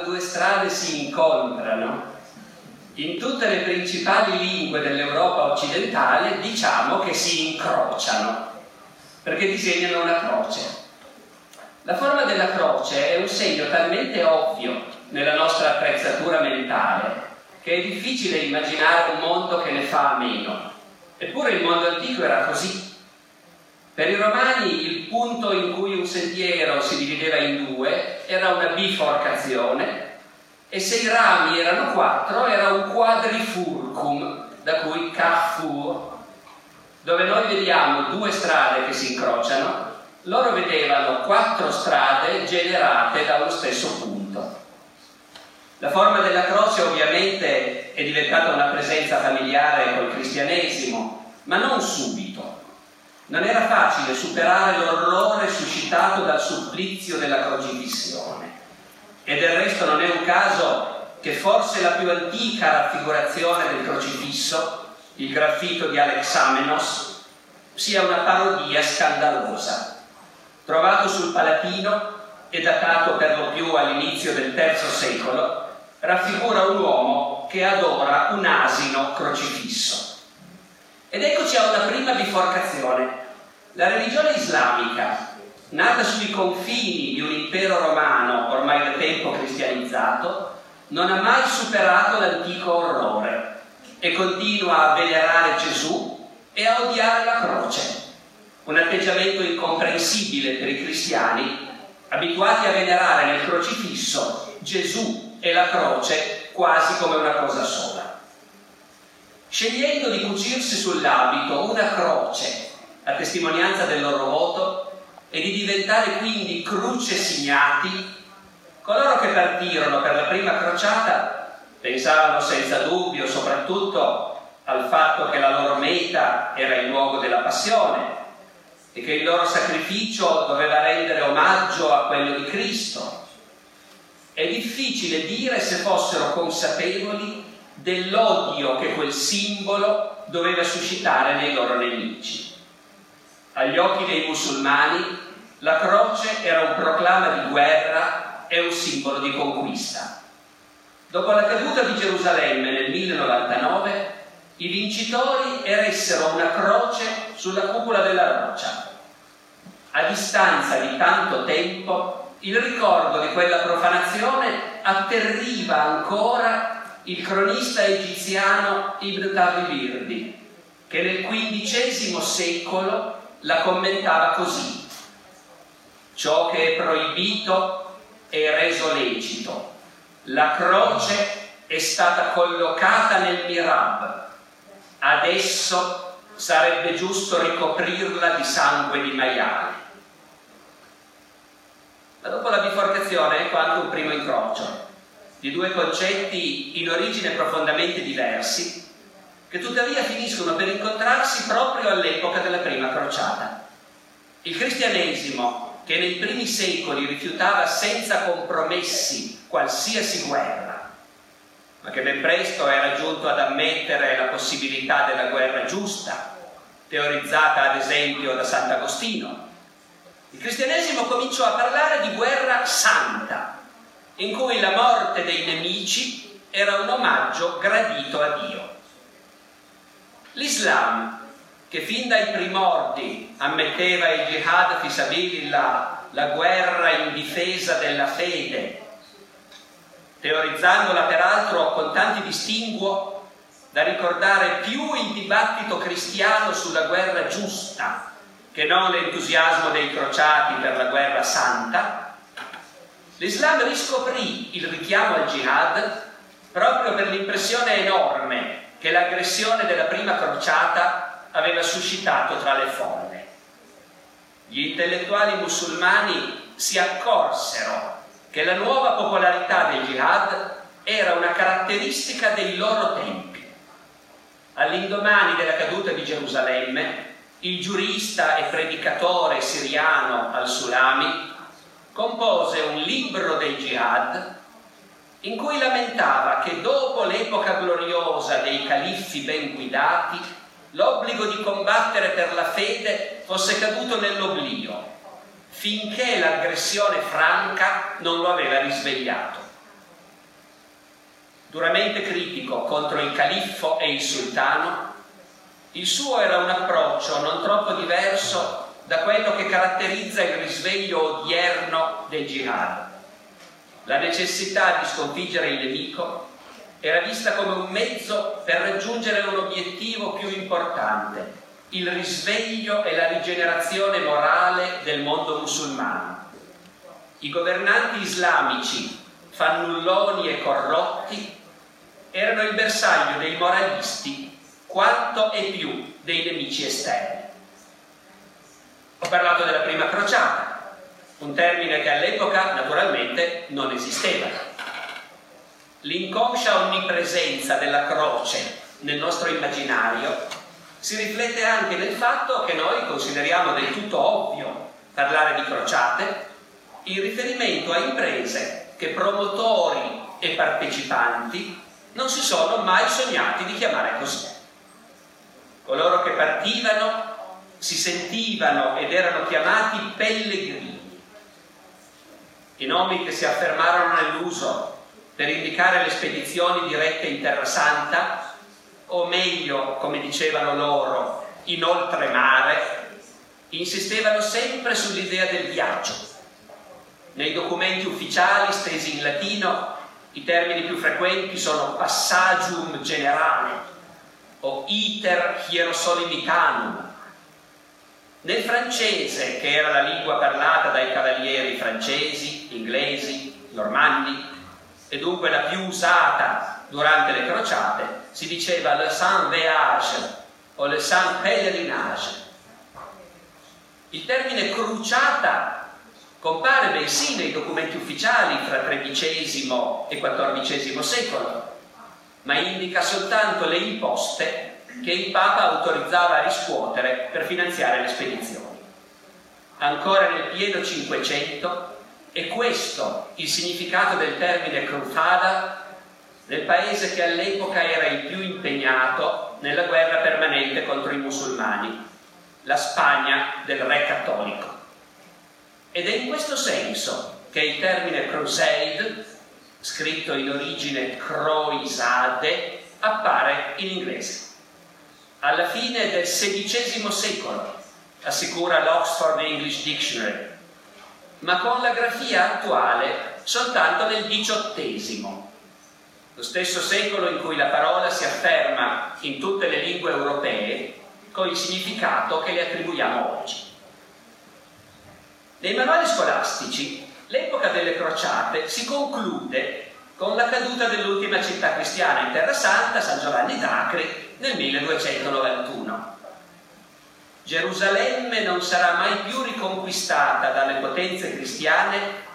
quando due strade si incontrano, in tutte le principali lingue dell'Europa occidentale diciamo che si incrociano, perché disegnano una croce. La forma della croce è un segno talmente ovvio nella nostra attrezzatura mentale che è difficile immaginare un mondo che ne fa a meno. Eppure il mondo antico era così. Per i romani il punto in cui un sentiero si divideva in due era una biforcazione e se i rami erano quattro era un quadrifurcum, da cui carrefour, dove noi vediamo due strade che si incrociano, loro vedevano quattro strade generate da uno stesso punto. La forma della croce ovviamente è diventata una presenza familiare col cristianesimo, ma non subito. Non era facile superare l'orrore suscitato dal supplizio della crocifissione. E del resto non è un caso che forse la più antica raffigurazione del crocifisso, il graffito di Alexamenos, sia una parodia scandalosa. Trovato sul Palatino e datato per lo più all'inizio del III secolo, raffigura un uomo che adora un asino crocifisso. Ed eccoci a una prima biforcazione. La religione islamica, nata sui confini di un impero romano ormai da tempo cristianizzato, non ha mai superato l'antico orrore e continua a venerare Gesù e a odiare la croce, un atteggiamento incomprensibile per i cristiani abituati a venerare nel crocifisso Gesù e la croce quasi come una cosa sola. Scegliendo di cucirsi sull'abito una croce a testimonianza del loro voto, e di diventare quindi croce signati, coloro che partirono per la prima crociata pensavano senza dubbio soprattutto al fatto che la loro meta era il luogo della passione e che il loro sacrificio doveva rendere omaggio a quello di Cristo. È difficile dire se fossero consapevoli dell'odio che quel simbolo doveva suscitare nei loro nemici. Agli occhi dei musulmani la croce era un proclama di guerra e un simbolo di conquista. Dopo la caduta di Gerusalemme nel 1099, i vincitori eressero una croce sulla cupola della roccia. A distanza di tanto tempo, il ricordo di quella profanazione atterriva ancora il cronista egiziano Ibn Tavivirdi, che nel XV secolo la commentava così. Ciò che è proibito è reso lecito. La croce è stata collocata nel mirab. Adesso sarebbe giusto ricoprirla di sangue di maiale. Ma dopo la biforcazione ecco anche un primo incrocio di due concetti in origine profondamente diversi che tuttavia finiscono per incontrarsi proprio all'epoca della prima crociata. Il cristianesimo, che nei primi secoli rifiutava senza compromessi qualsiasi guerra, ma che ben presto era giunto ad ammettere la possibilità della guerra giusta, teorizzata ad esempio da Sant'Agostino, il cristianesimo cominciò a parlare di guerra santa, in cui la morte dei nemici era un omaggio gradito a Dio. L'Islam, che fin dai primordi ammetteva il jihad fisabilillah, la guerra in difesa della fede, teorizzandola peraltro con tanti distinguo da ricordare più il dibattito cristiano sulla guerra giusta che non l'entusiasmo dei crociati per la guerra santa, l'Islam riscoprì il richiamo al jihad proprio per l'impressione enorme che l'aggressione della prima crociata aveva suscitato tra le folle. Gli intellettuali musulmani si accorsero che la nuova popolarità del jihad era una caratteristica dei loro tempi. All'indomani della caduta di Gerusalemme, il giurista e predicatore siriano al-Sulami compose un libro del jihad in cui lamentava che dopo l'epoca gloriosa dei califfi ben guidati, l'obbligo di combattere per la fede fosse caduto nell'oblio, finché l'aggressione franca non lo aveva risvegliato. duramente critico contro il califfo e il sultano, il suo era un approccio non troppo diverso da quello che caratterizza il risveglio odierno del jihad. La necessità di sconfiggere il nemico era vista come un mezzo per raggiungere un obiettivo più importante, il risveglio e la rigenerazione morale del mondo musulmano. I governanti islamici, fannulloni e corrotti, erano il bersaglio dei moralisti quanto e più dei nemici esterni. Ho parlato della prima crociata, un termine che all'epoca naturalmente non esisteva. L'inconscia onnipresenza della croce nel nostro immaginario si riflette anche nel fatto che noi consideriamo del tutto ovvio parlare di crociate in riferimento a imprese che promotori e partecipanti non si sono mai sognati di chiamare così. Coloro che partivano si sentivano ed erano chiamati pellegrini. I nomi che si affermarono nell'uso per indicare le spedizioni dirette in Terra Santa, o meglio, come dicevano loro, in oltremare, insistevano sempre sull'idea del viaggio. Nei documenti ufficiali stesi in latino i termini più frequenti sono passagium generale o iter hierosolimicanum. Nel francese, che era la lingua parlata dai cavalieri francesi, inglesi, normanni, e dunque la più usata durante le crociate, si diceva le saint voyage o le saint pèlerinage. Il termine cruciata Compare bensì nei documenti ufficiali fra XIII e XIV secolo, ma indica soltanto le imposte che il Papa autorizzava a riscuotere per finanziare le spedizioni. Ancora nel pieno Cinquecento è questo il significato del termine cruzada nel paese che all'epoca era il più impegnato nella guerra permanente contro i musulmani, la Spagna del re cattolico. Ed è in questo senso che il termine crusade, scritto in origine croisade, appare in inglese. Alla fine del XVI secolo, assicura l'Oxford English Dictionary, ma con la grafia attuale soltanto nel XVIII, lo stesso secolo in cui la parola si afferma in tutte le lingue europee con il significato che le attribuiamo oggi. Nei manuali scolastici l'epoca delle crociate si conclude con la caduta dell'ultima città cristiana in Terra Santa, San Giovanni d'Acri, nel 1291. Gerusalemme non sarà mai più riconquistata dalle potenze cristiane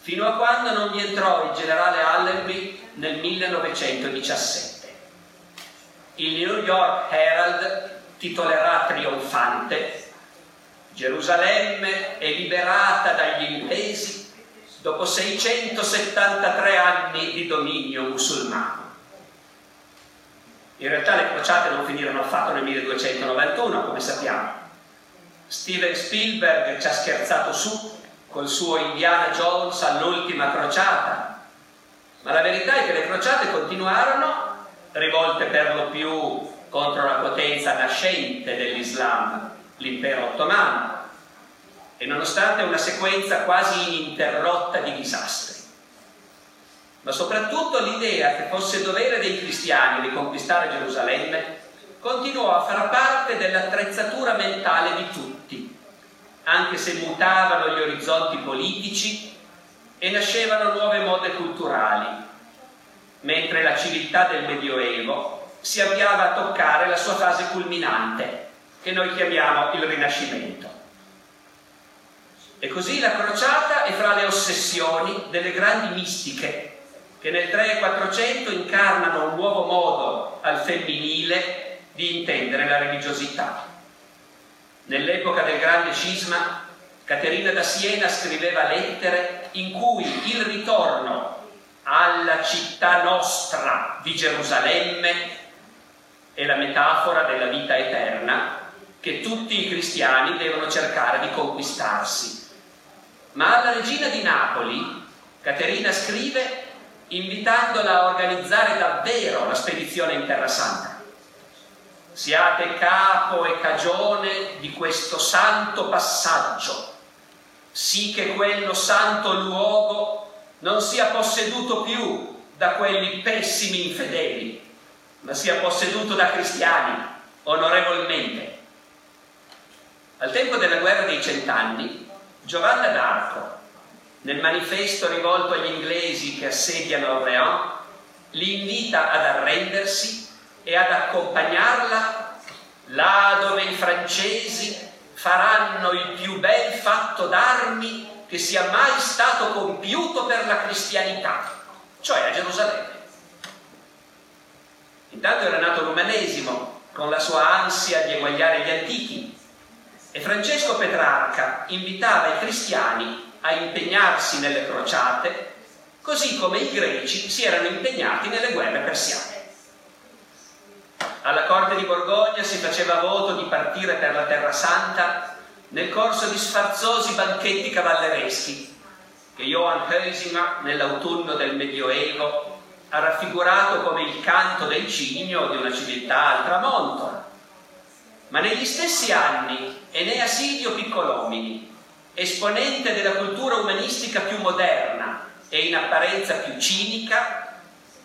fino a quando non vi entrò il generale Allenby nel 1917. Il New York Herald titolerà trionfante Gerusalemme è liberata dagli inglesi dopo 673 anni di dominio musulmano. In realtà le crociate non finirono affatto nel 1291, come sappiamo. Steven Spielberg ci ha scherzato su col suo Indiana Jones all'ultima crociata, ma la verità è che le crociate continuarono, rivolte per lo più contro la potenza nascente dell'Islam, l'impero ottomano e nonostante una sequenza quasi ininterrotta di disastri. Ma soprattutto l'idea che fosse dovere dei cristiani riconquistare Gerusalemme continuò a far parte dell'attrezzatura mentale di tutti, anche se mutavano gli orizzonti politici e nascevano nuove mode culturali, mentre la civiltà del Medioevo si avviava a toccare la sua fase culminante, che noi chiamiamo il Rinascimento. E così la crociata è fra le ossessioni delle grandi mistiche che nel 3 e 400 incarnano un nuovo modo al femminile di intendere la religiosità. Nell'epoca del grande cisma, Caterina da Siena scriveva lettere in cui il ritorno alla città nostra di Gerusalemme è la metafora della vita eterna che tutti i cristiani devono cercare di conquistarsi. Ma alla regina di Napoli, Caterina scrive, invitandola a organizzare davvero la spedizione in Terra Santa. Siate capo e cagione di questo santo passaggio, sì che quello santo luogo non sia posseduto più da quelli pessimi infedeli, ma sia posseduto da cristiani onorevolmente. Al tempo della guerra dei cent'anni, Giovanna d'Arco, nel manifesto rivolto agli inglesi che assediano Orléans, li invita ad arrendersi e ad accompagnarla là dove i francesi faranno il più bel fatto d'armi che sia mai stato compiuto per la cristianità, cioè a Gerusalemme. Intanto era nato l'umanesimo, con la sua ansia di eguagliare gli antichi, e Francesco Petrarca invitava i cristiani a impegnarsi nelle crociate, così come i greci si erano impegnati nelle guerre persiane. Alla corte di Borgogna si faceva voto di partire per la Terra Santa nel corso di sfarzosi banchetti cavallereschi che Johann Heusinger nell'autunno del Medioevo ha raffigurato come il canto del cigno di una civiltà al tramonto. Ma negli stessi anni Enea Sidio Piccolomini esponente della cultura umanistica più moderna e in apparenza più cinica,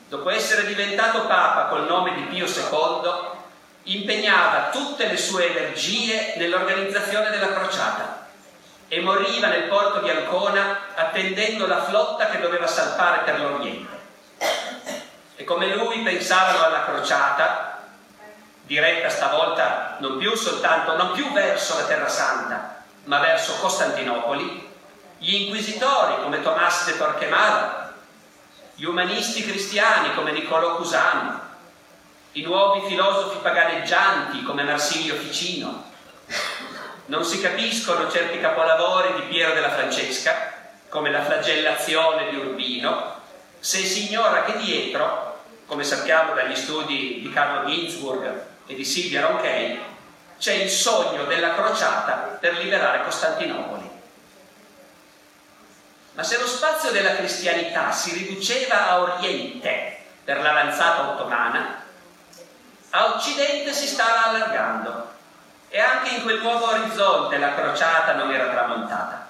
dopo essere diventato Papa col nome di Pio II, impegnava tutte le sue energie nell'organizzazione della crociata e moriva nel porto di Ancona attendendo la flotta che doveva salpare per l'Oriente. E come lui pensavano alla crociata, diretta stavolta non più soltanto, non più verso la Terra Santa, ma verso Costantinopoli, gli inquisitori come Tomás de Torquemada, gli umanisti cristiani come Niccolò Cusano, i nuovi filosofi paganeggianti come Marsilio Ficino. Non si capiscono certi capolavori di Piero della Francesca, come la flagellazione di Urbino, se si ignora che dietro, come sappiamo dagli studi di Carlo Ginzburg e di Silvia Ronchey, c'è il sogno della crociata per liberare Costantinopoli. Ma se lo spazio della cristianità si riduceva a Oriente per l'avanzata ottomana, a Occidente si stava allargando e anche in quel nuovo orizzonte la crociata non era tramontata.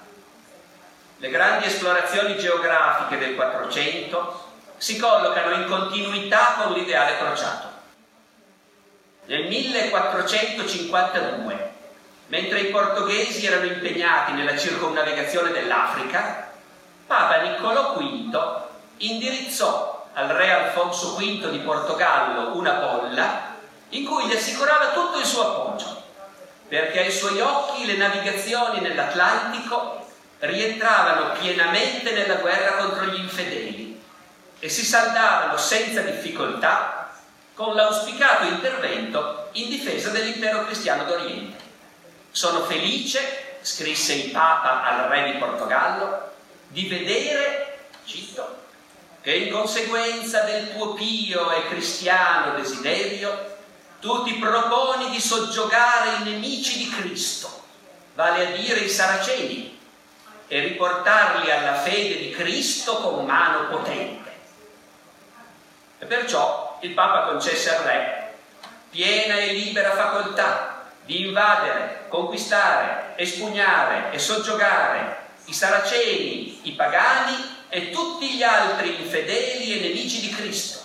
Le grandi esplorazioni geografiche del Quattrocento si collocano in continuità con l'ideale crociato. Nel 1452, mentre i portoghesi erano impegnati nella circumnavigazione dell'Africa, Papa Niccolò V indirizzò al re Alfonso V di Portogallo una bolla in cui gli assicurava tutto il suo appoggio, perché ai suoi occhi le navigazioni nell'Atlantico rientravano pienamente nella guerra contro gli infedeli e si saldavano senza difficoltà con l'auspicato intervento in difesa dell'impero cristiano d'Oriente. Sono felice, scrisse il Papa al re di Portogallo, di vedere, cito, che in conseguenza del tuo pio e cristiano desiderio tu ti proponi di soggiogare i nemici di Cristo, vale a dire i saraceni, e riportarli alla fede di Cristo con mano potente. E perciò il Papa concesse al re piena e libera facoltà di invadere, conquistare, espugnare e soggiogare i saraceni, i pagani e tutti gli altri infedeli e nemici di Cristo.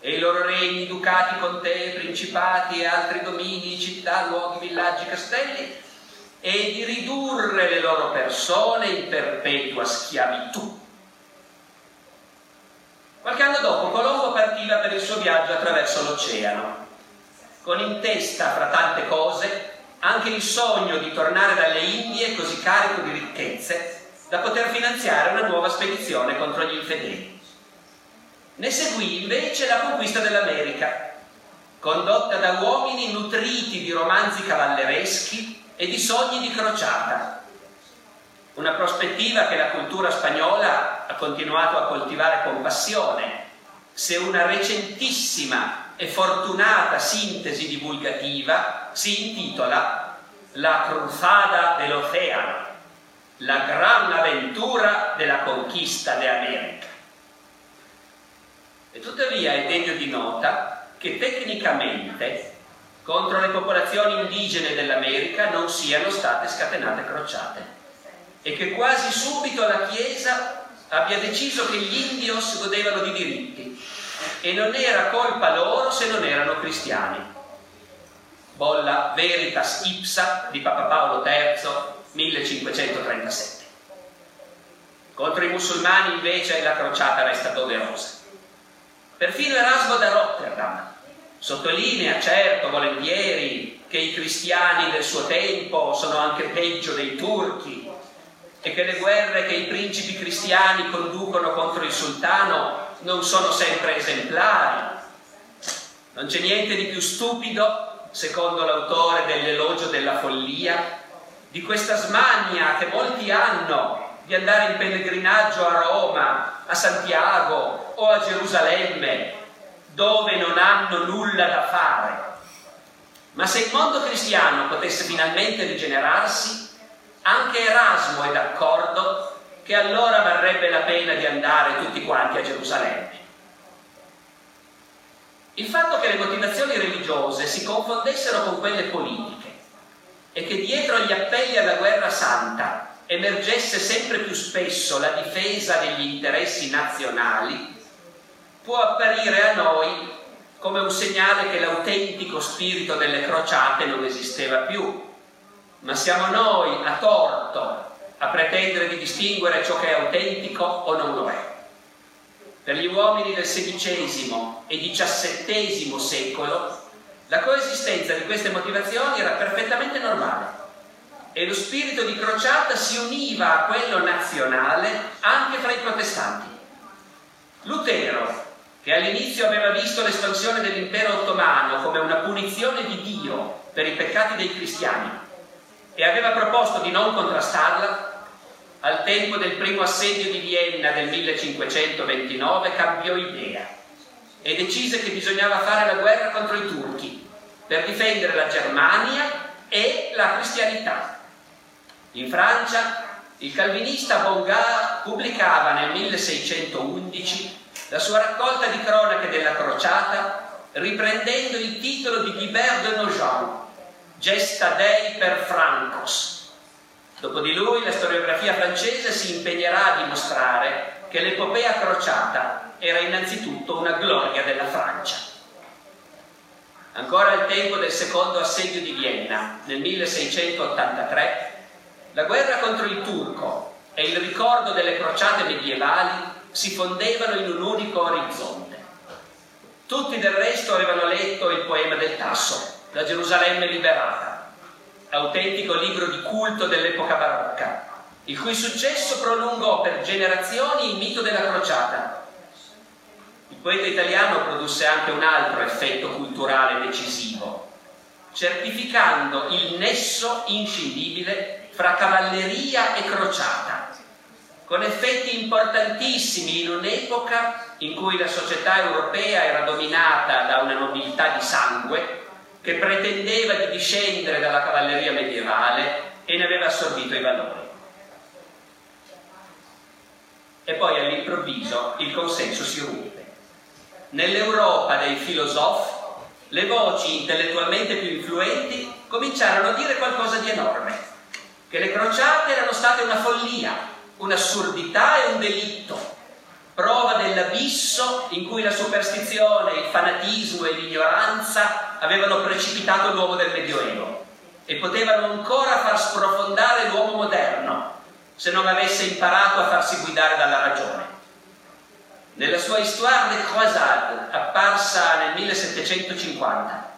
E i loro regni, ducati, contee, principati e altri domini, città, luoghi, villaggi, castelli e di ridurre le loro persone in perpetua schiavitù. Qualche anno dopo partiva per il suo viaggio attraverso l'oceano, con in testa, fra tante cose, anche il sogno di tornare dalle Indie così carico di ricchezze da poter finanziare una nuova spedizione contro gli infedeli. Ne seguì invece la conquista dell'America, condotta da uomini nutriti di romanzi cavallereschi e di sogni di crociata, una prospettiva che la cultura spagnola ha continuato a coltivare con passione, se una recentissima e fortunata sintesi divulgativa si intitola La cruzada dell'oceano, la gran avventura della conquista de América. tuttavia è degno di nota che tecnicamente contro le popolazioni indigene dell'America non siano state scatenate crociate e che quasi subito la Chiesa abbia deciso che gli indios godevano di diritti e non era colpa loro se non erano cristiani. Bolla Veritas Ipsa di Papa Paolo III, 1537. Contro i musulmani invece la crociata resta doverosa. Perfino Erasmo da Rotterdam sottolinea, certo, volentieri, che i cristiani del suo tempo sono anche peggio dei turchi e che le guerre che i principi cristiani conducono contro il sultano non sono sempre esemplari. Non c'è niente di più stupido, secondo l'autore dell'elogio della follia, di questa smania che molti hanno di andare in pellegrinaggio a Roma, a Santiago o a Gerusalemme, dove non hanno nulla da fare. Ma se il mondo cristiano potesse finalmente rigenerarsi, anche Erasmo è d'accordo che allora varrebbe la pena di andare tutti quanti a Gerusalemme. Il fatto che le motivazioni religiose si confondessero con quelle politiche e che dietro gli appelli alla guerra santa emergesse sempre più spesso la difesa degli interessi nazionali, può apparire a noi come un segnale che l'autentico spirito delle crociate non esisteva più, ma siamo noi a torto a pretendere di distinguere ciò che è autentico o non lo è. Per gli uomini del XVI e XVII secolo la coesistenza di queste motivazioni era perfettamente normale e lo spirito di crociata si univa a quello nazionale anche fra i protestanti. Lutero, che all'inizio aveva visto l'espansione dell'impero ottomano come una punizione di Dio per i peccati dei cristiani e aveva proposto di non contrastarla, al tempo del primo assedio di Vienna del 1529 cambiò idea e decise che bisognava fare la guerra contro i turchi per difendere la Germania e la cristianità. In Francia il calvinista Bongard pubblicava nel 1611 la sua raccolta di cronache della crociata riprendendo il titolo di Guibert de Nogent, Gesta Dei per Francos. Dopo di lui la storiografia francese si impegnerà a dimostrare che l'epopea crociata era innanzitutto una gloria della Francia. Ancora al tempo del secondo assedio di Vienna, nel 1683, la guerra contro il turco e il ricordo delle crociate medievali si fondevano in un unico orizzonte. Tutti del resto avevano letto il poema del Tasso, La Gerusalemme liberata, autentico libro di culto dell'epoca barocca, il cui successo prolungò per generazioni il mito della crociata. Il poeta italiano produsse anche un altro effetto culturale decisivo, certificando il nesso inscindibile fra cavalleria e crociata, con effetti importantissimi in un'epoca in cui la società europea era dominata da una nobiltà di sangue che pretendeva di discendere dalla cavalleria medievale e ne aveva assorbito i valori. E poi all'improvviso il consenso si ruppe. Nell'Europa dei filosofi le voci intellettualmente più influenti cominciarono a dire qualcosa di enorme che le crociate erano state una follia, un'assurdità e un delitto, prova dell'abisso in cui la superstizione, il fanatismo e l'ignoranza avevano precipitato l'uomo del Medioevo e potevano ancora far sprofondare l'uomo moderno se non avesse imparato a farsi guidare dalla ragione. Nella sua Histoire des Croisades, apparsa nel 1750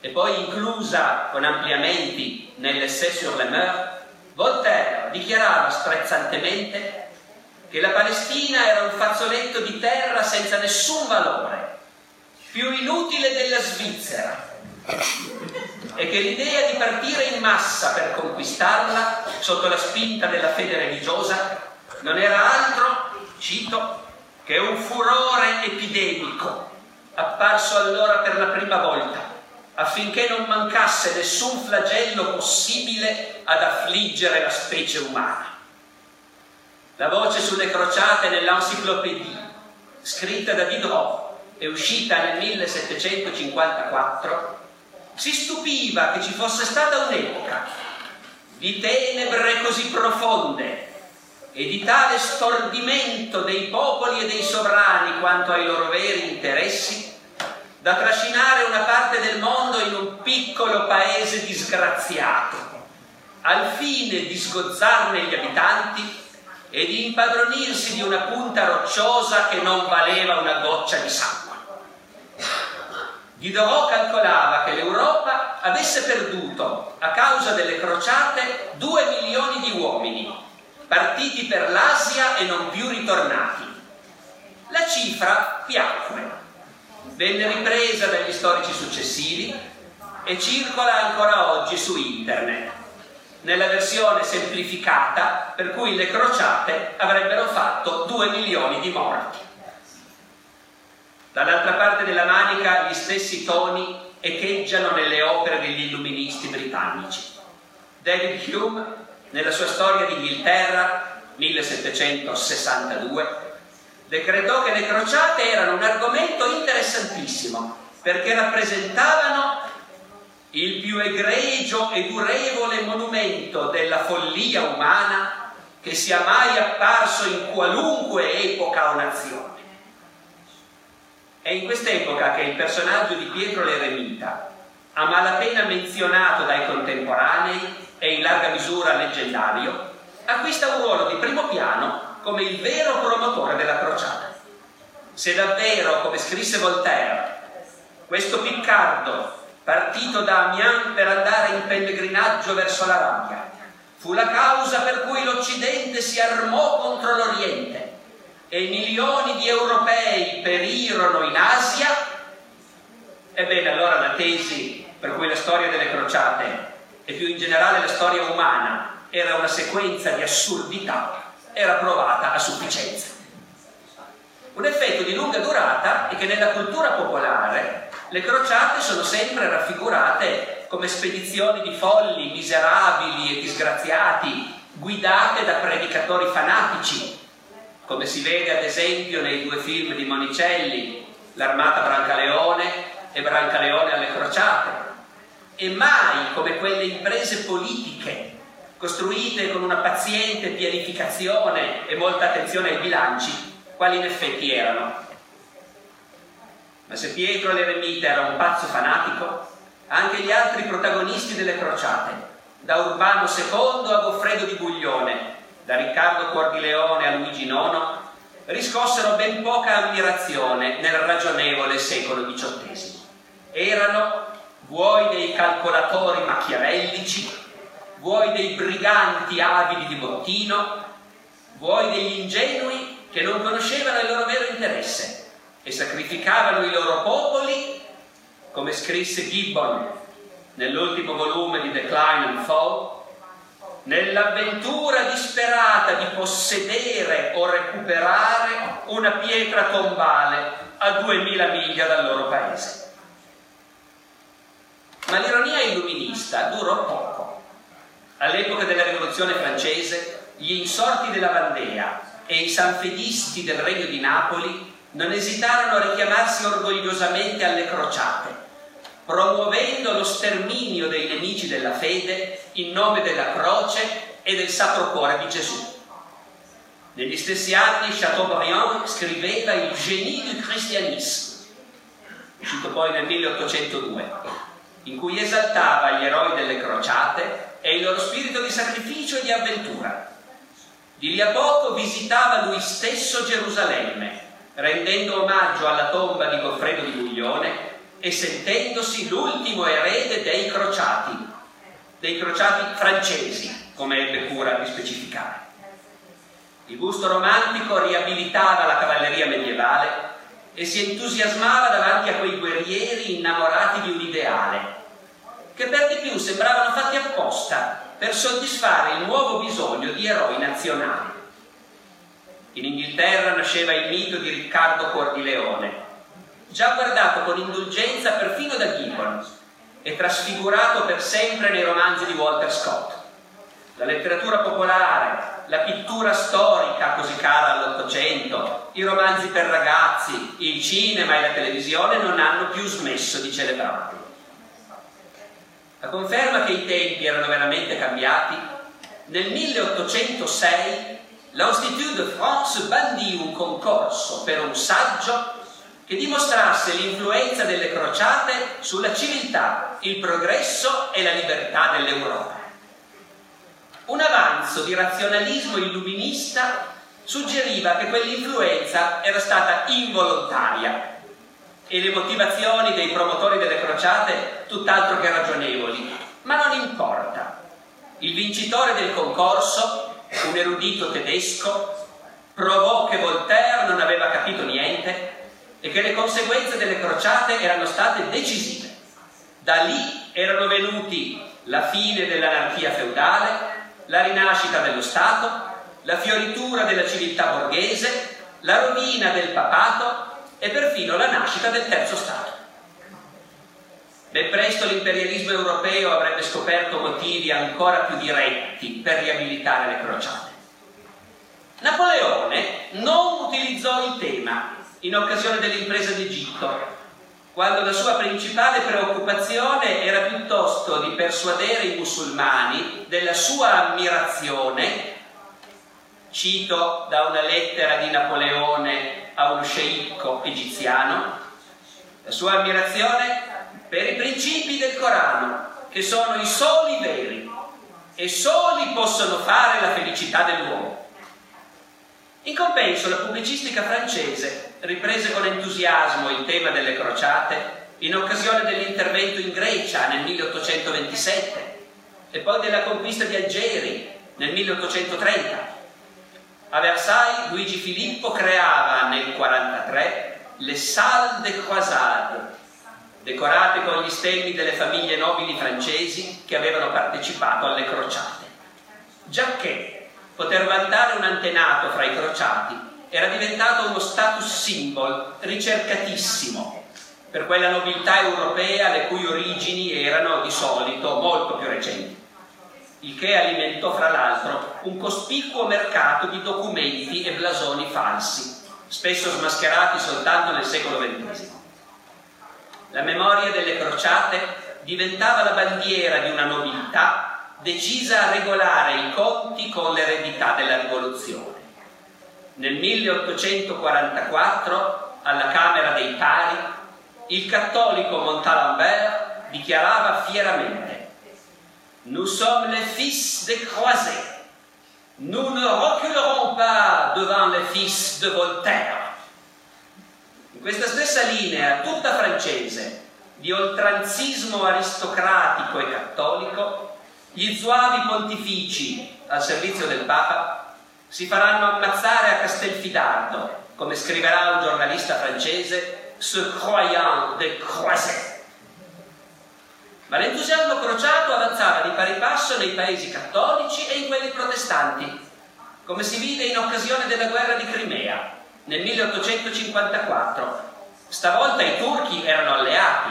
e poi inclusa con ampliamenti nell'Essai sur les mœurs, Voltaire dichiarava sprezzantemente che la Palestina era un fazzoletto di terra senza nessun valore, più inutile della Svizzera, e che l'idea di partire in massa per conquistarla sotto la spinta della fede religiosa non era altro, cito, che un furore epidemico apparso allora per la prima volta affinché non mancasse nessun flagello possibile ad affliggere la specie umana. La voce sulle crociate nell'Encyclopédie, scritta da Diderot, è uscita nel 1754, si stupiva che ci fosse stata un'epoca di tenebre così profonde e di tale stordimento dei popoli e dei sovrani quanto ai loro veri interessi, da trascinare una parte del mondo in un piccolo paese disgraziato, al fine di sgozzarne gli abitanti e di impadronirsi di una punta rocciosa che non valeva una goccia di sangue. Diderot calcolava che l'Europa avesse perduto, a causa delle crociate, due milioni di uomini, partiti per l'Asia e non più ritornati. La cifra piacque, venne ripresa dagli storici successivi e circola ancora oggi su internet, nella versione semplificata per cui le crociate avrebbero fatto due milioni di morti. Dall'altra parte della manica gli stessi toni echeggiano nelle opere degli illuministi britannici. David Hume, nella sua storia d'Inghilterra, 1762, decretò che le crociate erano un argomento interessantissimo perché rappresentavano il più egregio e durevole monumento della follia umana che sia mai apparso in qualunque epoca o nazione. È in quest'epoca che il personaggio di Pietro l'Eremita, a malapena menzionato dai contemporanei e in larga misura leggendario, acquista un ruolo di primo piano come il vero promotore della crociata. Se davvero, come scrisse Voltaire, questo Piccardo, partito da Amiens per andare in pellegrinaggio verso l'Arabia, fu la causa per cui l'Occidente si armò contro l'Oriente e milioni di europei perirono in Asia, ebbene allora la tesi per cui la storia delle crociate e più in generale la storia umana era una sequenza di assurdità era provata a sufficienza. Un effetto di lunga durata è che nella cultura popolare le crociate sono sempre raffigurate come spedizioni di folli, miserabili e disgraziati, guidate da predicatori fanatici, come si vede ad esempio nei due film di Monicelli, L'armata Brancaleone e Brancaleone alle crociate, e mai come quelle imprese politiche costruite con una paziente pianificazione e molta attenzione ai bilanci, quali in effetti erano. Ma se Pietro l'Eremita era un pazzo fanatico, anche gli altri protagonisti delle crociate, da Urbano II a Goffredo di Buglione, da Riccardo Cordileone a Luigi IX, riscossero ben poca ammirazione nel ragionevole secolo XVIII. Erano vuoi dei calcolatori machiavellici, vuoi dei briganti avidi di bottino, vuoi degli ingenui che non conoscevano il loro vero interesse e sacrificavano i loro popoli, come scrisse Gibbon nell'ultimo volume di Decline and Fall, nell'avventura disperata di possedere o recuperare una pietra tombale a duemila miglia dal loro paese. Ma l'ironia illuminista durò poco. All'epoca della rivoluzione francese, gli insorti della Vandea e i sanfedisti del regno di Napoli non esitarono a richiamarsi orgogliosamente alle crociate promuovendo lo sterminio dei nemici della fede in nome della croce e del Sacro Cuore di Gesù. Negli stessi anni Chateaubriand scriveva il Génie du christianisme, uscito poi nel 1802, in cui esaltava gli eroi delle crociate e il loro spirito di sacrificio e di avventura. Di lì a poco visitava lui stesso Gerusalemme, rendendo omaggio alla tomba di Goffredo di Guglione e sentendosi l'ultimo erede dei crociati, dei crociati francesi, come ebbe cura di specificare. Il gusto romantico riabilitava la cavalleria medievale e si entusiasmava davanti a quei guerrieri innamorati di un ideale, che per di più sembravano fatti apposta per soddisfare il nuovo bisogno di eroi nazionali. In Inghilterra nasceva il mito di Riccardo Cuor di Leone, già guardato con indulgenza perfino da Gibbon e trasfigurato per sempre nei romanzi di Walter Scott. la letteratura popolare, la pittura storica così cara all'Ottocento, i romanzi per ragazzi, il cinema e la televisione non hanno più smesso di celebrarlo. A conferma che i tempi erano veramente cambiati, nel 1806 l'Institut de France bandì un concorso per un saggio che dimostrasse l'influenza delle crociate sulla civiltà, il progresso e la libertà dell'Europa. Un avanzo di razionalismo illuminista suggeriva che quell'influenza era stata involontaria e le motivazioni dei promotori delle crociate tutt'altro che ragionevoli, ma non importa. Il vincitore del concorso, un erudito tedesco, provò che Voltaire non aveva capito niente e che le conseguenze delle crociate erano state decisive. Da lì erano venuti la fine dell'anarchia feudale, la rinascita dello Stato, la fioritura della civiltà borghese, la rovina del papato e perfino la nascita del terzo Stato. Ben presto l'imperialismo europeo avrebbe scoperto motivi ancora più diretti per riabilitare le crociate. Napoleone non utilizzò il tema in occasione dell'impresa d'Egitto, quando la sua principale preoccupazione era piuttosto di persuadere i musulmani della sua ammirazione, cito da una lettera di Napoleone a uno sceicco egiziano, la sua ammirazione per i principi del Corano, che sono i soli veri e soli possono fare la felicità dell'uomo. In compenso la pubblicistica francese riprese con entusiasmo il tema delle crociate in occasione dell'intervento in Grecia nel 1827 e poi della conquista di Algeri nel 1830. A Versailles Luigi Filippo creava nel 1943 le Salles de Croisade, decorate con gli stemmi delle famiglie nobili francesi che avevano partecipato alle crociate. Giacché Poter vantare un antenato fra i crociati era diventato uno status symbol ricercatissimo per quella nobiltà europea le cui origini erano di solito molto più recenti, il che alimentò fra l'altro un cospicuo mercato di documenti e blasoni falsi, spesso smascherati soltanto nel secolo XX. La memoria delle crociate diventava la bandiera di una nobiltà decisa a regolare i conti con l'eredità della rivoluzione. Nel 1844, alla Camera dei Pari, il cattolico Montalembert dichiarava fieramente Nous sommes les fils des croisés. Nous ne reculerons pas devant les fils de Voltaire. In questa stessa linea, tutta francese, di oltranzismo aristocratico e cattolico, gli zuavi pontifici al servizio del Papa si faranno ammazzare a Castelfidardo, come scriverà un giornalista francese, ce croyant de croisé. Ma l'entusiasmo crociato avanzava di pari passo nei paesi cattolici e in quelli protestanti, come si vide in occasione della guerra di Crimea nel 1854. Stavolta i turchi erano alleati,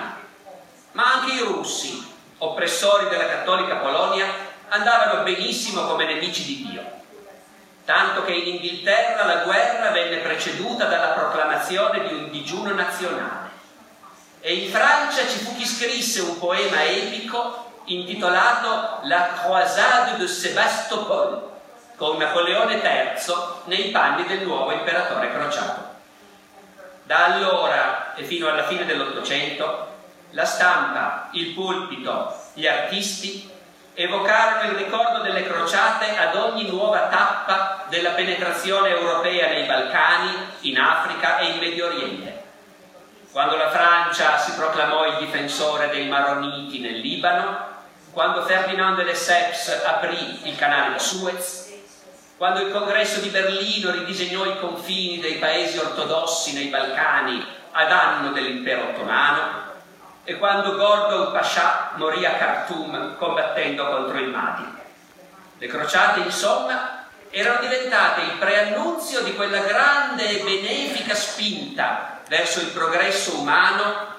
ma anche i russi, oppressori della cattolica Polonia, andavano benissimo come nemici di Dio. Tanto che in Inghilterra la guerra venne preceduta dalla proclamazione di un digiuno nazionale. E in Francia ci fu chi scrisse un poema epico intitolato La Croisade de Sébastopol, con Napoleone III nei panni del nuovo imperatore crociato. Da allora e fino alla fine dell'Ottocento la stampa, il pulpito, gli artisti evocarono il ricordo delle crociate ad ogni nuova tappa della penetrazione europea nei Balcani, in Africa e in Medio Oriente. Quando la Francia si proclamò il difensore dei Maroniti nel Libano, quando Ferdinand de Lesseps aprì il canale Suez, quando il congresso di Berlino ridisegnò i confini dei paesi ortodossi nei Balcani a danno dell'impero ottomano, e quando Gordon Pascià morì a Khartoum combattendo contro il Mahdi. Le crociate, insomma, erano diventate il preannunzio di quella grande e benefica spinta verso il progresso umano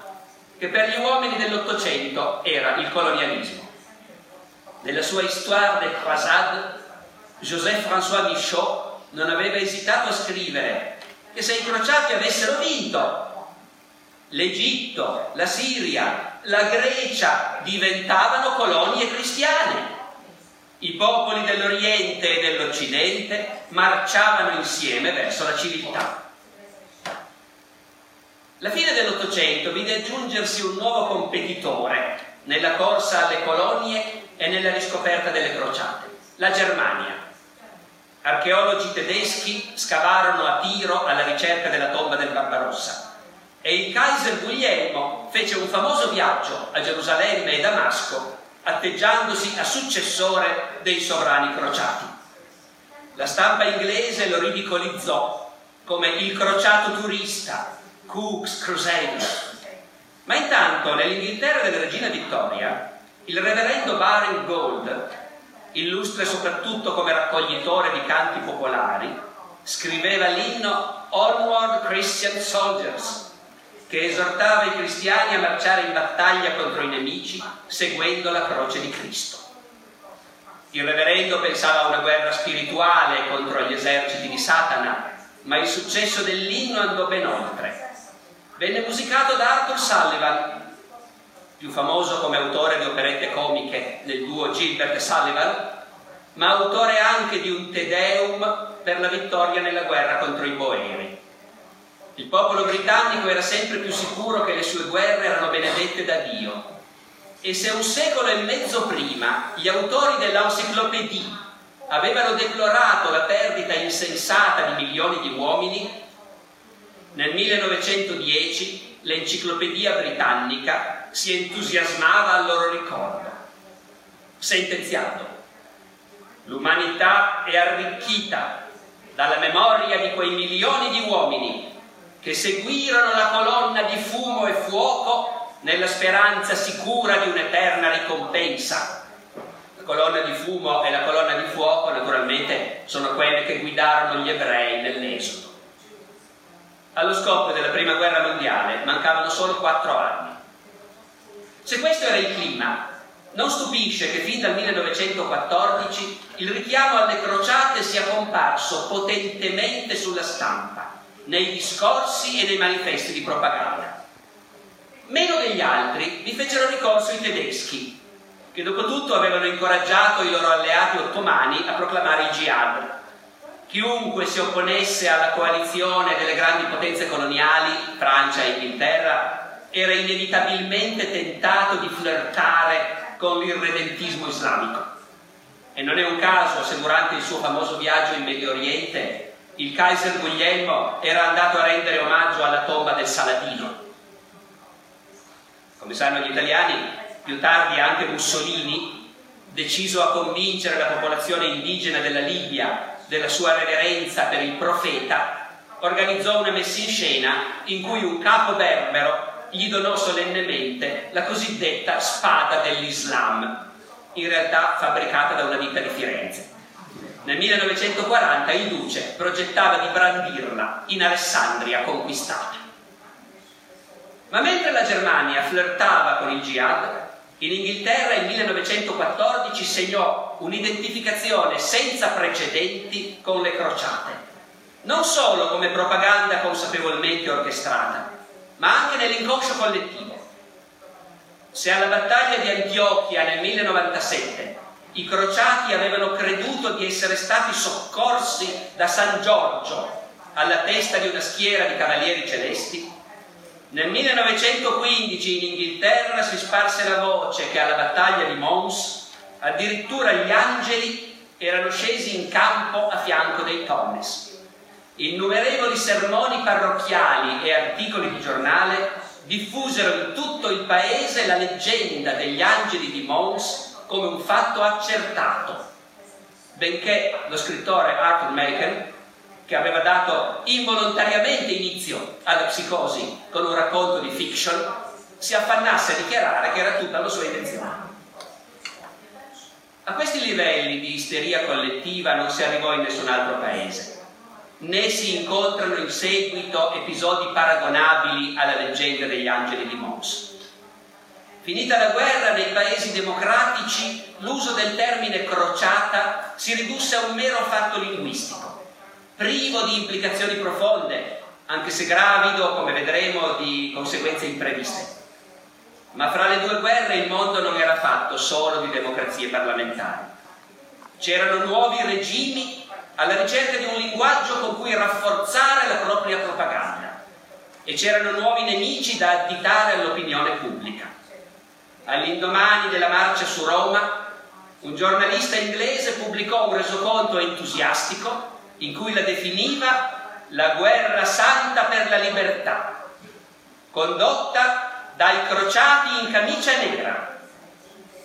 che per gli uomini dell'Ottocento era il colonialismo. nella sua Histoire des Croisades, Joseph-François Michaud non aveva esitato a scrivere che se i crociati avessero vinto, l'Egitto, la Siria, la Grecia diventavano colonie cristiane. I popoli dell'Oriente e dell'Occidente marciavano insieme verso la civiltà. La fine dell'Ottocento vide aggiungersi un nuovo competitore nella corsa alle colonie e nella riscoperta delle crociate, la Germania. Archeologi tedeschi scavarono a Tiro alla ricerca della tomba del Barbarossa e il Kaiser Guglielmo fece un famoso viaggio a Gerusalemme e Damasco atteggiandosi a successore dei sovrani crociati. La stampa inglese lo ridicolizzò come il crociato turista Cook's Crusaders. Ma intanto nell'Inghilterra della regina Vittoria, il reverendo Baring Gold, illustre soprattutto come raccoglitore di canti popolari, scriveva l'inno Onward Christian Soldiers, che esortava i cristiani a marciare in battaglia contro i nemici seguendo la croce di Cristo. Il reverendo pensava a una guerra spirituale contro gli eserciti di Satana, ma il successo dell'inno andò ben oltre Venne musicato da Arthur Sullivan, più famoso come autore di operette comiche nel duo Gilbert e Sullivan, ma autore anche di un Te Deum per la vittoria nella guerra contro i Boeri. Il popolo britannico era sempre più sicuro che le sue guerre erano benedette da Dio. E se un secolo e mezzo prima gli autori dell'Encyclopédie avevano deplorato la perdita insensata di milioni di uomini, nel 1910 l'enciclopedia britannica si entusiasmava al loro ricordo, sentenziando l'umanità è arricchita dalla memoria di quei milioni di uomini che seguirono la colonna di fumo e fuoco nella speranza sicura di un'eterna ricompensa. La colonna di fumo e la colonna di fuoco naturalmente sono quelle che guidarono gli ebrei nell'Esodo. Allo scoppio della prima guerra mondiale mancavano solo quattro anni. Se questo era il clima, non stupisce che fin dal 1914 il richiamo alle crociate sia comparso potentemente sulla stampa, nei discorsi e nei manifesti di propaganda. Meno degli altri vi fecero ricorso i tedeschi, che dopo tutto avevano incoraggiato i loro alleati ottomani a proclamare il jihad, Chiunque si opponesse alla coalizione delle grandi potenze coloniali, Francia e Inghilterra, era inevitabilmente tentato di flirtare con l'irredentismo islamico. E non è un caso se durante il suo famoso viaggio in Medio Oriente il Kaiser Guglielmo era andato a rendere omaggio alla tomba del Saladino. Come sanno gli italiani, più tardi anche Mussolini, deciso a convincere la popolazione indigena della Libia della sua reverenza per il profeta, organizzò una messa in scena in cui un capo berbero gli donò solennemente la cosiddetta spada dell'Islam, in realtà fabbricata da una ditta di Firenze. Nel 1940 il duce progettava di brandirla in Alessandria conquistata. Ma mentre la Germania flirtava con il jihad, in Inghilterra il 1914 segnò un'identificazione senza precedenti con le crociate, non solo come propaganda consapevolmente orchestrata, ma anche nell'inconscio collettivo. Se alla battaglia di Antiochia nel 1097 i crociati avevano creduto di essere stati soccorsi da San Giorgio alla testa di una schiera di cavalieri celesti, nel 1915 in Inghilterra si sparse la voce che alla battaglia di Mons addirittura gli angeli erano scesi in campo a fianco dei Thomas. Innumerevoli sermoni parrocchiali e articoli di giornale diffusero in tutto il paese la leggenda degli angeli di Mons come un fatto accertato, benché lo scrittore Arthur Machen che aveva dato involontariamente inizio alla psicosi con un racconto di fiction, si affannasse a dichiarare che era tutta la sua intenzione. A questi livelli di isteria collettiva non si arrivò in nessun altro paese, né si incontrano in seguito episodi paragonabili alla leggenda degli angeli di Mons. Finita la guerra nei paesi democratici, l'uso del termine crociata si ridusse a un mero fatto linguistico, privo di implicazioni profonde, anche se gravido, come vedremo, di conseguenze impreviste. Ma fra le due guerre il mondo non era fatto solo di democrazie parlamentari. C'erano nuovi regimi alla ricerca di un linguaggio con cui rafforzare la propria propaganda. E c'erano nuovi nemici da additare all'opinione pubblica. All'indomani della marcia su Roma, un giornalista inglese pubblicò un resoconto entusiastico in cui la definiva la guerra santa per la libertà, condotta dai crociati in camicia nera,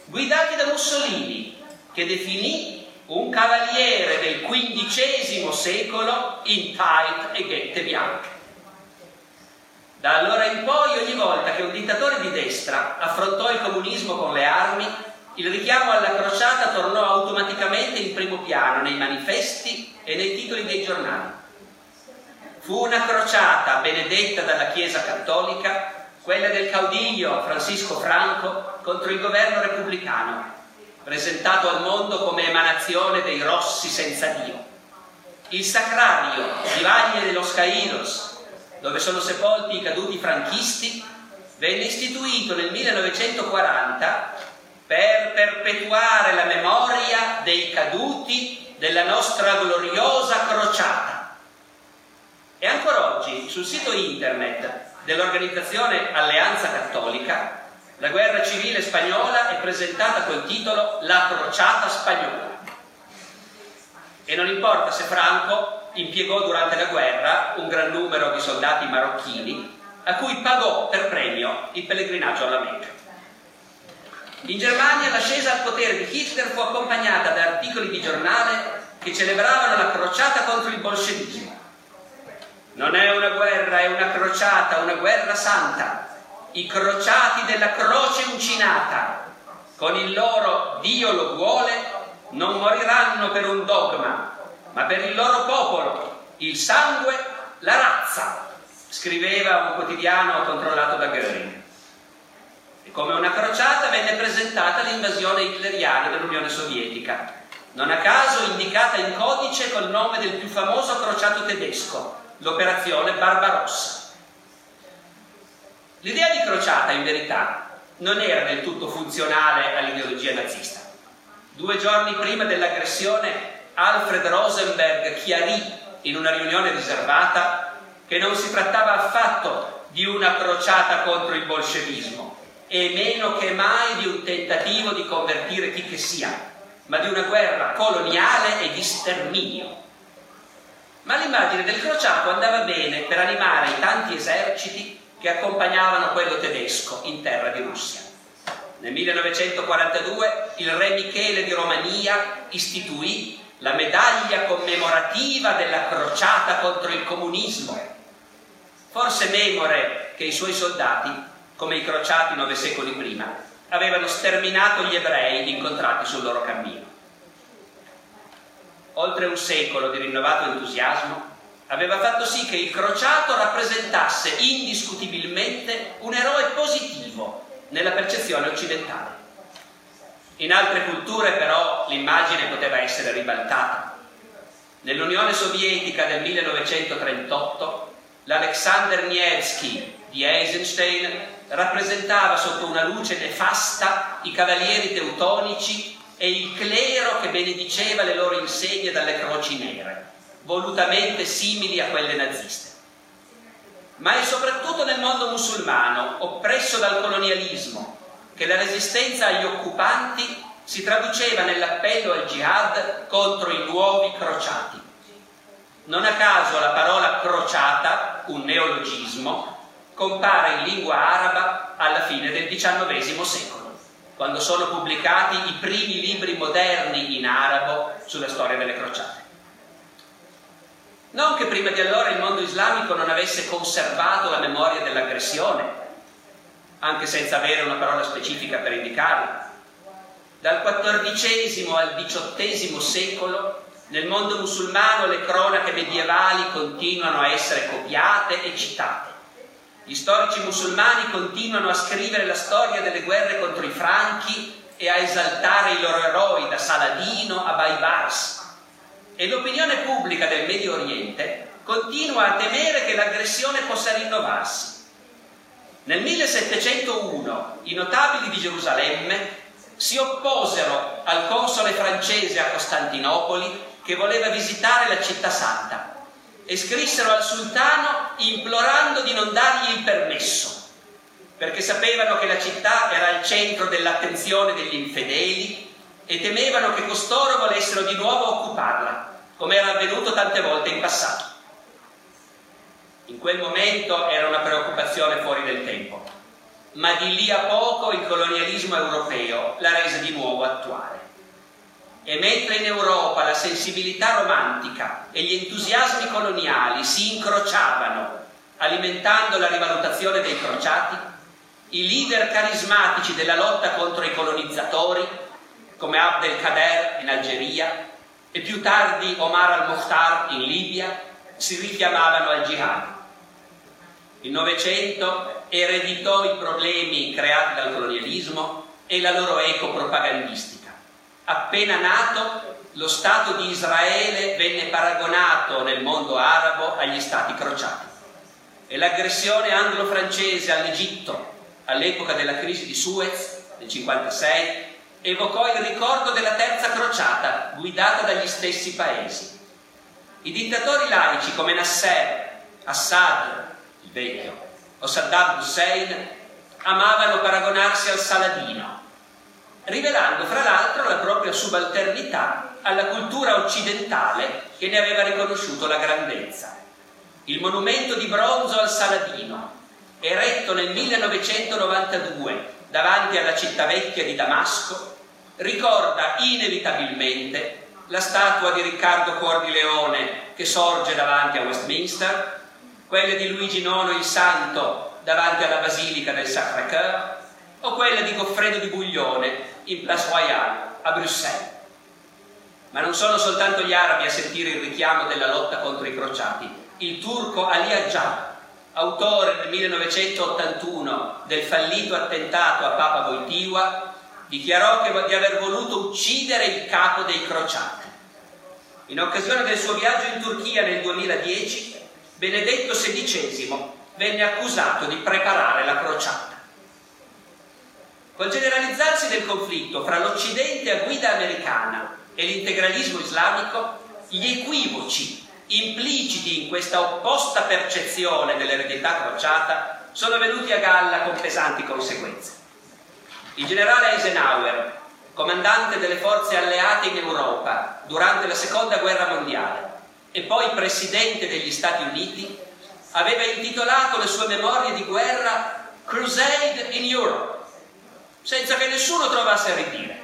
guidati da Mussolini, che definì un cavaliere del XV secolo in tight e ghette bianche. Da allora in poi, ogni volta che un dittatore di destra affrontò il comunismo con le armi, il richiamo alla crociata tornò automaticamente in primo piano nei manifesti e nei titoli dei giornali. Fu una crociata benedetta dalla Chiesa cattolica, quella del caudiglio Francisco Franco contro il governo repubblicano, presentato al mondo come emanazione dei rossi senza Dio. Il sacrario di Valle de los Caídos, dove sono sepolti i caduti franchisti, venne istituito nel 1940 per perpetuare la memoria dei caduti della nostra gloriosa crociata. E ancora oggi sul sito internet dell'organizzazione Alleanza Cattolica la guerra civile spagnola è presentata col titolo La crociata spagnola. E non importa se Franco impiegò durante la guerra un gran numero di soldati marocchini a cui pagò per premio il pellegrinaggio alla Mecca. In Germania l'ascesa al potere di Hitler fu accompagnata da articoli di giornale che celebravano la crociata contro il bolscevismo. Non è una guerra, è una crociata, una guerra santa. I crociati della croce uncinata, con il loro Dio lo vuole, non moriranno per un dogma, ma per il loro popolo, il sangue, la razza, scriveva un quotidiano controllato da Göring. E come una crociata venne presentata l'invasione hitleriana dell'Unione Sovietica, non a caso indicata in codice col nome del più famoso crociato tedesco, l'operazione Barbarossa. L'idea di crociata, in verità, non era del tutto funzionale all'ideologia nazista. Due giorni prima dell'aggressione Alfred Rosenberg chiarì in una riunione riservata che non si trattava affatto di una crociata contro il bolscevismo e meno che mai di un tentativo di convertire chi che sia, ma di una guerra coloniale e di sterminio. Ma l'immagine del crociato andava bene per animare i tanti eserciti che accompagnavano quello tedesco in terra di Russia. Nel 1942 il re Michele di Romania istituì la medaglia commemorativa della crociata contro il comunismo. Forse memore che i suoi soldati, come i crociati nove secoli prima, avevano sterminato gli ebrei incontrati sul loro cammino. Oltre un secolo di rinnovato entusiasmo aveva fatto sì che il crociato rappresentasse indiscutibilmente un eroe positivo nella percezione occidentale. In altre culture però l'immagine poteva essere ribaltata. Nell'Unione Sovietica del 1938 l'Alexander Nevsky di Eisenstein rappresentava sotto una luce nefasta i cavalieri teutonici e il clero che benediceva le loro insegne dalle croci nere, volutamente simili a quelle naziste. Ma è soprattutto nel mondo musulmano, oppresso dal colonialismo, che la resistenza agli occupanti si traduceva nell'appello al jihad contro i nuovi crociati. Non a caso la parola crociata, un neologismo, compare in lingua araba alla fine del XIX secolo, quando sono pubblicati i primi libri moderni in arabo sulla storia delle crociate. Non che prima di allora il mondo islamico non avesse conservato la memoria dell'aggressione, anche senza avere una parola specifica per indicarla. Dal XIV al XVIII secolo nel mondo musulmano le cronache medievali continuano a essere copiate e citate. Gli storici musulmani continuano a scrivere la storia delle guerre contro i franchi e a esaltare i loro eroi da Saladino a Baibars. E l'opinione pubblica del Medio Oriente continua a temere che l'aggressione possa rinnovarsi. Nel 1701 i notabili di Gerusalemme si opposero al console francese a Costantinopoli che voleva visitare la città santa e scrissero al sultano implorando di non dargli il permesso, perché sapevano che la città era al centro dell'attenzione degli infedeli e temevano che costoro volessero di nuovo occuparla, come era avvenuto tante volte in passato. In quel momento era una preoccupazione fuori del tempo, ma di lì a poco il colonialismo europeo la rese di nuovo attuale. E mentre in Europa la sensibilità romantica e gli entusiasmi coloniali si incrociavano, alimentando la rivalutazione dei crociati, i leader carismatici della lotta contro i colonizzatori, come Abdelkader in Algeria e più tardi Omar al-Mukhtar in Libia, si richiamavano al jihad. Il Novecento ereditò i problemi creati dal colonialismo e la loro eco propagandistica Appena nato, lo Stato di Israele venne paragonato nel mondo arabo agli Stati crociati e l'aggressione anglo-francese all'Egitto all'epoca della crisi di Suez nel 1956 evocò il ricordo della terza crociata guidata dagli stessi paesi. I dittatori laici come Nasser, Assad, il vecchio, o Saddam Hussein amavano paragonarsi al Saladino rivelando fra l'altro la propria subalternità alla cultura occidentale che ne aveva riconosciuto la grandezza. Il monumento di bronzo al Saladino, eretto nel 1992 davanti alla città vecchia di Damasco, ricorda inevitabilmente la statua di Riccardo Cuor di Leone che sorge davanti a Westminster, quella di Luigi IX il Santo davanti alla Basilica del Sacré-Cœur o quella di Goffredo di Buglione in Place Royale a Bruxelles. Ma non sono soltanto gli arabi a sentire il richiamo della lotta contro i crociati. Il turco Ali Agca, autore nel 1981 del fallito attentato a Papa Wojtyła, dichiarò di aver voluto uccidere il capo dei crociati. In occasione del suo viaggio in Turchia nel 2010, Benedetto XVI venne accusato di preparare la crociata. Col generalizzarsi del conflitto fra l'Occidente a guida americana e l'integralismo islamico, gli equivoci impliciti in questa opposta percezione dell'eredità crociata sono venuti a galla con pesanti conseguenze. Il generale Eisenhower, comandante delle forze alleate in Europa durante la seconda guerra mondiale e poi presidente degli Stati Uniti, aveva intitolato le sue memorie di guerra Crusade in Europe, senza che nessuno trovasse a ridire.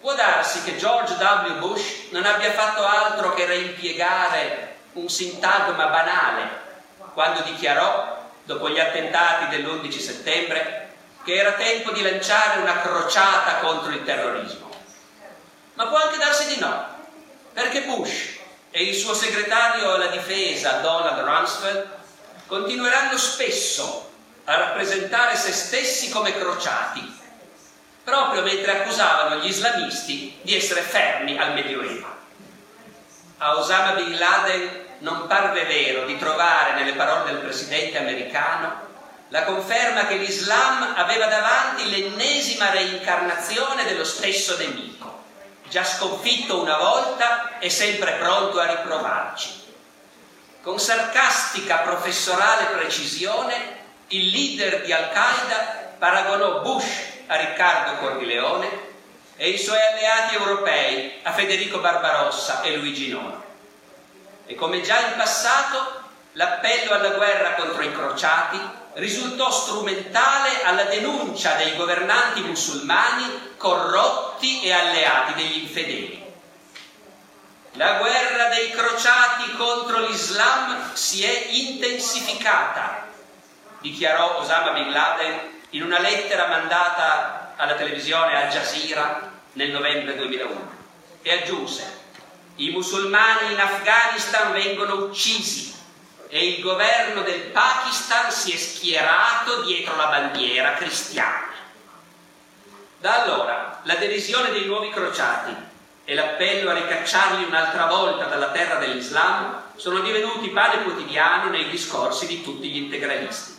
Può darsi che George W. Bush non abbia fatto altro che reimpiegare un sintagma banale quando dichiarò, dopo gli attentati dell'11 settembre, che era tempo di lanciare una crociata contro il terrorismo. Ma può anche darsi di no, perché Bush e il suo segretario alla difesa, Donald Rumsfeld, continueranno spesso a rappresentare se stessi come crociati, proprio mentre accusavano gli islamisti di essere fermi al Medioevo. A Osama Bin Laden non parve vero di trovare nelle parole del presidente americano la conferma che l'Islam aveva davanti l'ennesima reincarnazione dello stesso nemico, già sconfitto una volta e sempre pronto a riprovarci. Con sarcastica professorale precisione il leader di Al-Qaeda paragonò Bush a Riccardo Cordileone e i suoi alleati europei a Federico Barbarossa e Luigi Nono. E come già in passato, l'appello alla guerra contro i crociati risultò strumentale alla denuncia dei governanti musulmani corrotti e alleati degli infedeli. La guerra dei crociati contro l'Islam si è intensificata dichiarò Osama Bin Laden in una lettera mandata alla televisione Al Jazeera nel novembre 2001 e aggiunse i musulmani in Afghanistan vengono uccisi e il governo del Pakistan si è schierato dietro la bandiera cristiana. Da allora la derisione dei nuovi crociati e l'appello a ricacciarli un'altra volta dalla terra dell'Islam sono divenuti pane quotidiano nei discorsi di tutti gli integralisti.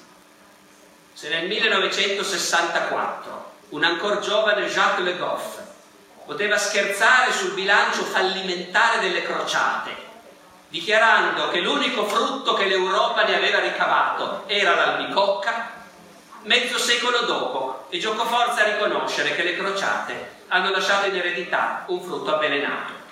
Se nel 1964 un ancor giovane Jacques Le Goff poteva scherzare sul bilancio fallimentare delle crociate, dichiarando che l'unico frutto che l'Europa ne aveva ricavato era l'albicocca, mezzo secolo dopo e gioco forza a riconoscere che le crociate hanno lasciato in eredità un frutto avvelenato.